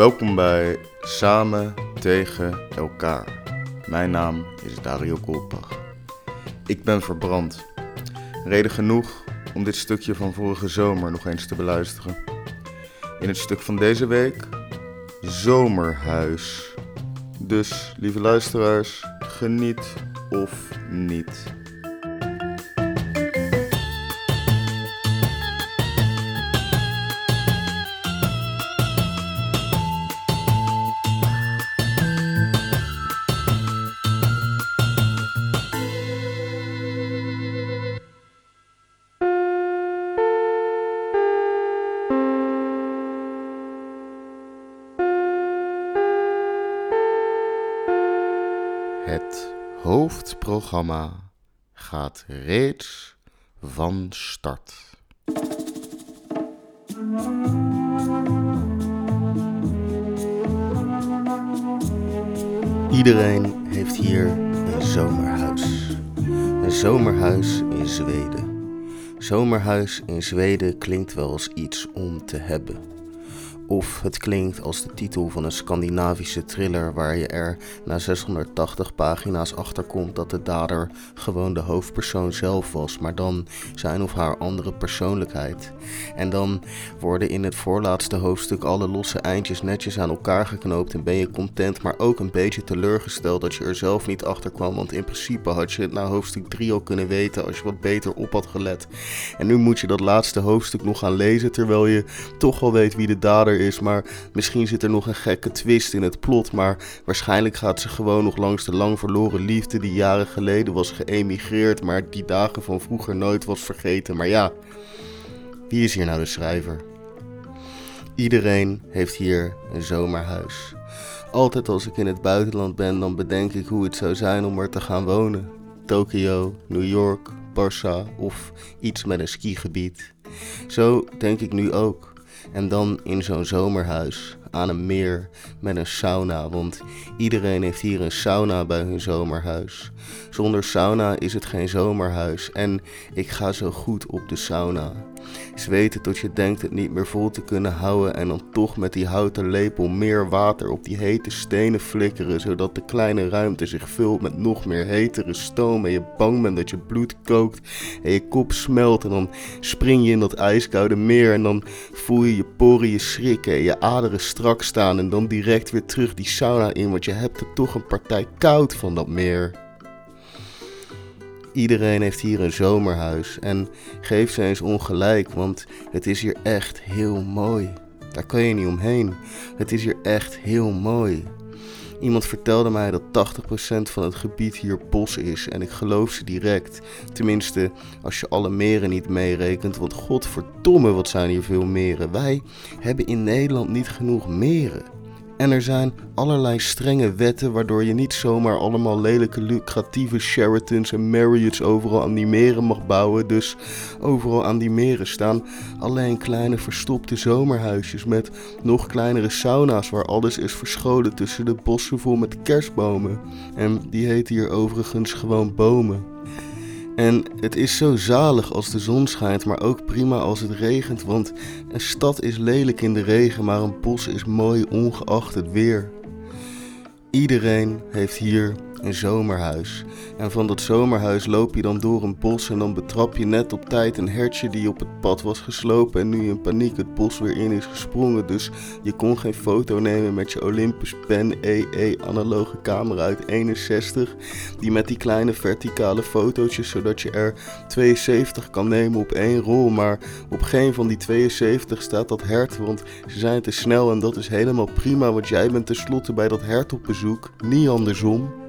Welkom bij Samen tegen elkaar. Mijn naam is Dario Kolpach. Ik ben verbrand. Reden genoeg om dit stukje van vorige zomer nog eens te beluisteren. In het stuk van deze week Zomerhuis. Dus, lieve luisteraars, geniet of niet. Hoofdprogramma gaat reeds van start. Iedereen heeft hier een zomerhuis. Een zomerhuis in Zweden. Zomerhuis in Zweden klinkt wel als iets om te hebben. Of het klinkt als de titel van een Scandinavische thriller waar je er na 680 pagina's achter komt dat de dader gewoon de hoofdpersoon zelf was, maar dan zijn of haar andere persoonlijkheid. En dan worden in het voorlaatste hoofdstuk alle losse eindjes netjes aan elkaar geknoopt en ben je content, maar ook een beetje teleurgesteld dat je er zelf niet achter kwam, want in principe had je het na hoofdstuk 3 al kunnen weten als je wat beter op had gelet. En nu moet je dat laatste hoofdstuk nog gaan lezen terwijl je toch al weet wie de dader is, maar misschien zit er nog een gekke twist in het plot. Maar waarschijnlijk gaat ze gewoon nog langs de lang verloren liefde die jaren geleden was geëmigreerd, maar die dagen van vroeger nooit was vergeten. Maar ja, wie is hier nou de schrijver? Iedereen heeft hier een zomerhuis. Altijd als ik in het buitenland ben, dan bedenk ik hoe het zou zijn om er te gaan wonen. Tokio, New York, Barça of iets met een skigebied. Zo denk ik nu ook. En dan in zo'n zomerhuis aan een meer met een sauna. Want iedereen heeft hier een sauna bij hun zomerhuis. Zonder sauna is het geen zomerhuis. En ik ga zo goed op de sauna. Zweten tot je denkt het niet meer vol te kunnen houden. En dan toch met die houten lepel meer water op die hete stenen flikkeren. Zodat de kleine ruimte zich vult met nog meer hetere stoom. En je bang bent dat je bloed kookt. En je kop smelt. En dan spring je in dat ijskoude meer. En dan voel je je poriën schrikken. En je aderen staan. En dan direct weer terug die sauna in. Want je hebt er toch een partij koud van dat meer. Iedereen heeft hier een zomerhuis en geef ze eens ongelijk, want het is hier echt heel mooi. Daar kan je niet omheen. Het is hier echt heel mooi. Iemand vertelde mij dat 80% van het gebied hier bos is en ik geloof ze direct. Tenminste, als je alle meren niet meerekent, want godverdomme wat zijn hier veel meren. Wij hebben in Nederland niet genoeg meren. En er zijn allerlei strenge wetten waardoor je niet zomaar allemaal lelijke lucratieve Sheratons en Marriotts overal aan die meren mag bouwen. Dus overal aan die meren staan alleen kleine verstopte zomerhuisjes met nog kleinere sauna's waar alles is verscholen tussen de bossen vol met kerstbomen. En die heten hier overigens gewoon bomen. En het is zo zalig als de zon schijnt, maar ook prima als het regent, want een stad is lelijk in de regen, maar een bos is mooi ongeacht het weer. Iedereen heeft hier een zomerhuis. En van dat zomerhuis loop je dan door een bos en dan betrap je net op tijd een hertje die op het pad was geslopen en nu in paniek het bos weer in is gesprongen. Dus je kon geen foto nemen met je Olympus Pen EE analoge camera uit 61, die met die kleine verticale fotootjes, zodat je er 72 kan nemen op één rol. Maar op geen van die 72 staat dat hert, want ze zijn te snel en dat is helemaal prima, want jij bent tenslotte bij dat hert op bezoek, niet andersom.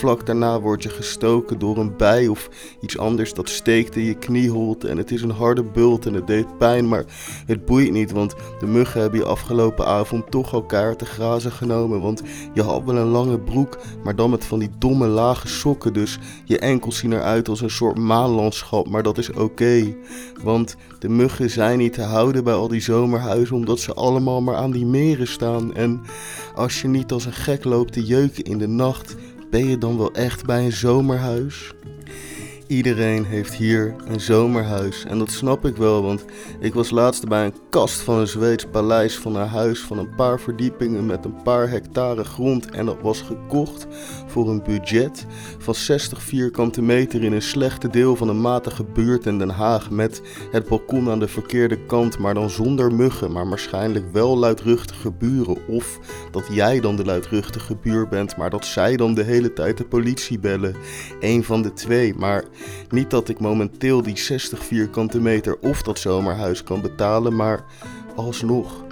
Vlak daarna word je gestoken door een bij of iets anders dat steekt in je knieholte. En het is een harde bult en het deed pijn, maar het boeit niet. Want de muggen hebben je afgelopen avond toch elkaar te grazen genomen. Want je had wel een lange broek, maar dan met van die domme lage sokken. Dus je enkels zien eruit als een soort maanlandschap, maar dat is oké. Want de muggen zijn niet te houden bij al die zomerhuizen, omdat ze allemaal maar aan die meren staan. En als je niet als een gek loopt te jeuken in de nacht ben je dan wel echt bij een zomerhuis? Iedereen heeft hier een zomerhuis. En dat snap ik wel, want ik was laatst bij een kast van een Zweeds paleis van een huis van een paar verdiepingen met een paar hectare grond. En dat was gekocht voor een budget van 60 vierkante meter in een slechte deel van een matige buurt in Den Haag. Met het balkon aan de verkeerde kant, maar dan zonder muggen, maar waarschijnlijk wel luidruchtige buren. Of dat jij dan de luidruchtige buur bent, maar dat zij dan de hele tijd de politie bellen. Eén van de twee, maar niet dat ik momenteel die 60 vierkante meter of dat zomerhuis kan betalen, maar alsnog.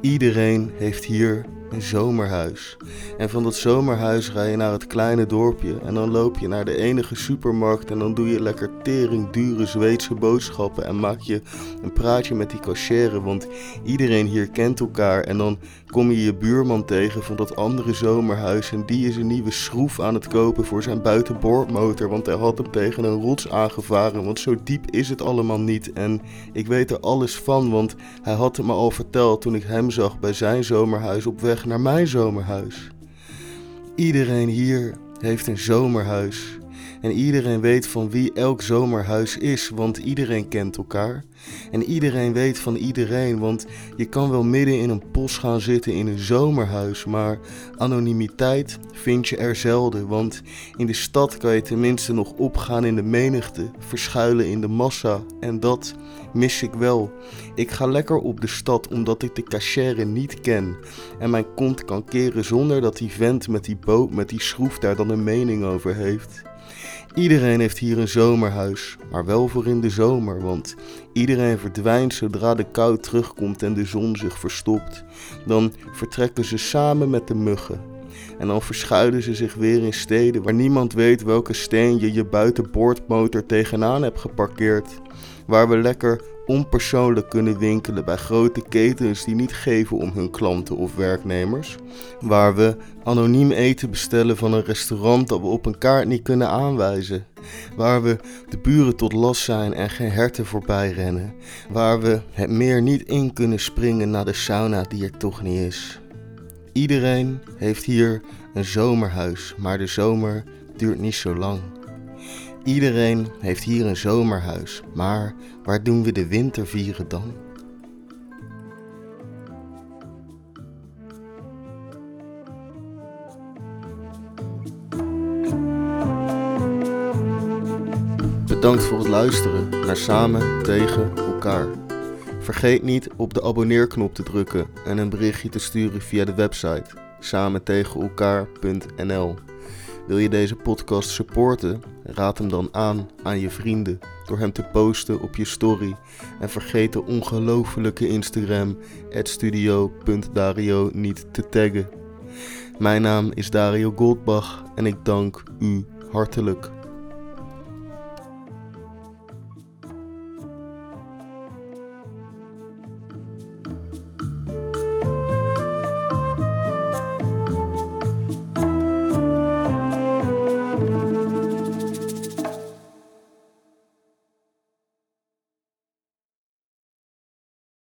Iedereen heeft hier een zomerhuis. En van dat zomerhuis ga je naar het kleine dorpje en dan loop je naar de enige supermarkt en dan doe je lekker tering dure Zweedse boodschappen en maak je een praatje met die cashier, want iedereen hier kent elkaar en dan kom je je buurman tegen van dat andere zomerhuis en die is een nieuwe schroef aan het kopen voor zijn buitenboordmotor, want hij had hem tegen een rots aangevaren, want zo diep is het allemaal niet en ik weet er alles van, want hij had het me al verteld toen ik hem zag bij zijn zomerhuis op naar mijn zomerhuis. Iedereen hier heeft een zomerhuis. En iedereen weet van wie elk zomerhuis is, want iedereen kent elkaar. En iedereen weet van iedereen, want je kan wel midden in een bos gaan zitten in een zomerhuis, maar anonimiteit vind je er zelden. Want in de stad kan je tenminste nog opgaan in de menigte, verschuilen in de massa. En dat mis ik wel. Ik ga lekker op de stad omdat ik de cachère niet ken. En mijn kont kan keren zonder dat die vent met die boot, met die schroef daar dan een mening over heeft. Iedereen heeft hier een zomerhuis, maar wel voor in de zomer, want iedereen verdwijnt zodra de kou terugkomt en de zon zich verstopt. Dan vertrekken ze samen met de muggen. En dan verschuilen ze zich weer in steden waar niemand weet welke steen je je buitenboordmotor tegenaan hebt geparkeerd. Waar we lekker onpersoonlijk kunnen winkelen bij grote ketens die niet geven om hun klanten of werknemers. Waar we anoniem eten bestellen van een restaurant dat we op een kaart niet kunnen aanwijzen. Waar we de buren tot last zijn en geen herten voorbij rennen. Waar we het meer niet in kunnen springen naar de sauna die er toch niet is. Iedereen heeft hier een zomerhuis, maar de zomer duurt niet zo lang. Iedereen heeft hier een zomerhuis, maar waar doen we de winter vieren dan? Bedankt voor het luisteren naar Samen tegen elkaar. Vergeet niet op de abonneerknop te drukken en een berichtje te sturen via de website samentegenelkaar.nl. Wil je deze podcast supporten? Raad hem dan aan aan je vrienden door hem te posten op je story. En vergeet de ongelofelijke Instagram studio.dario niet te taggen. Mijn naam is Dario Goldbach en ik dank u hartelijk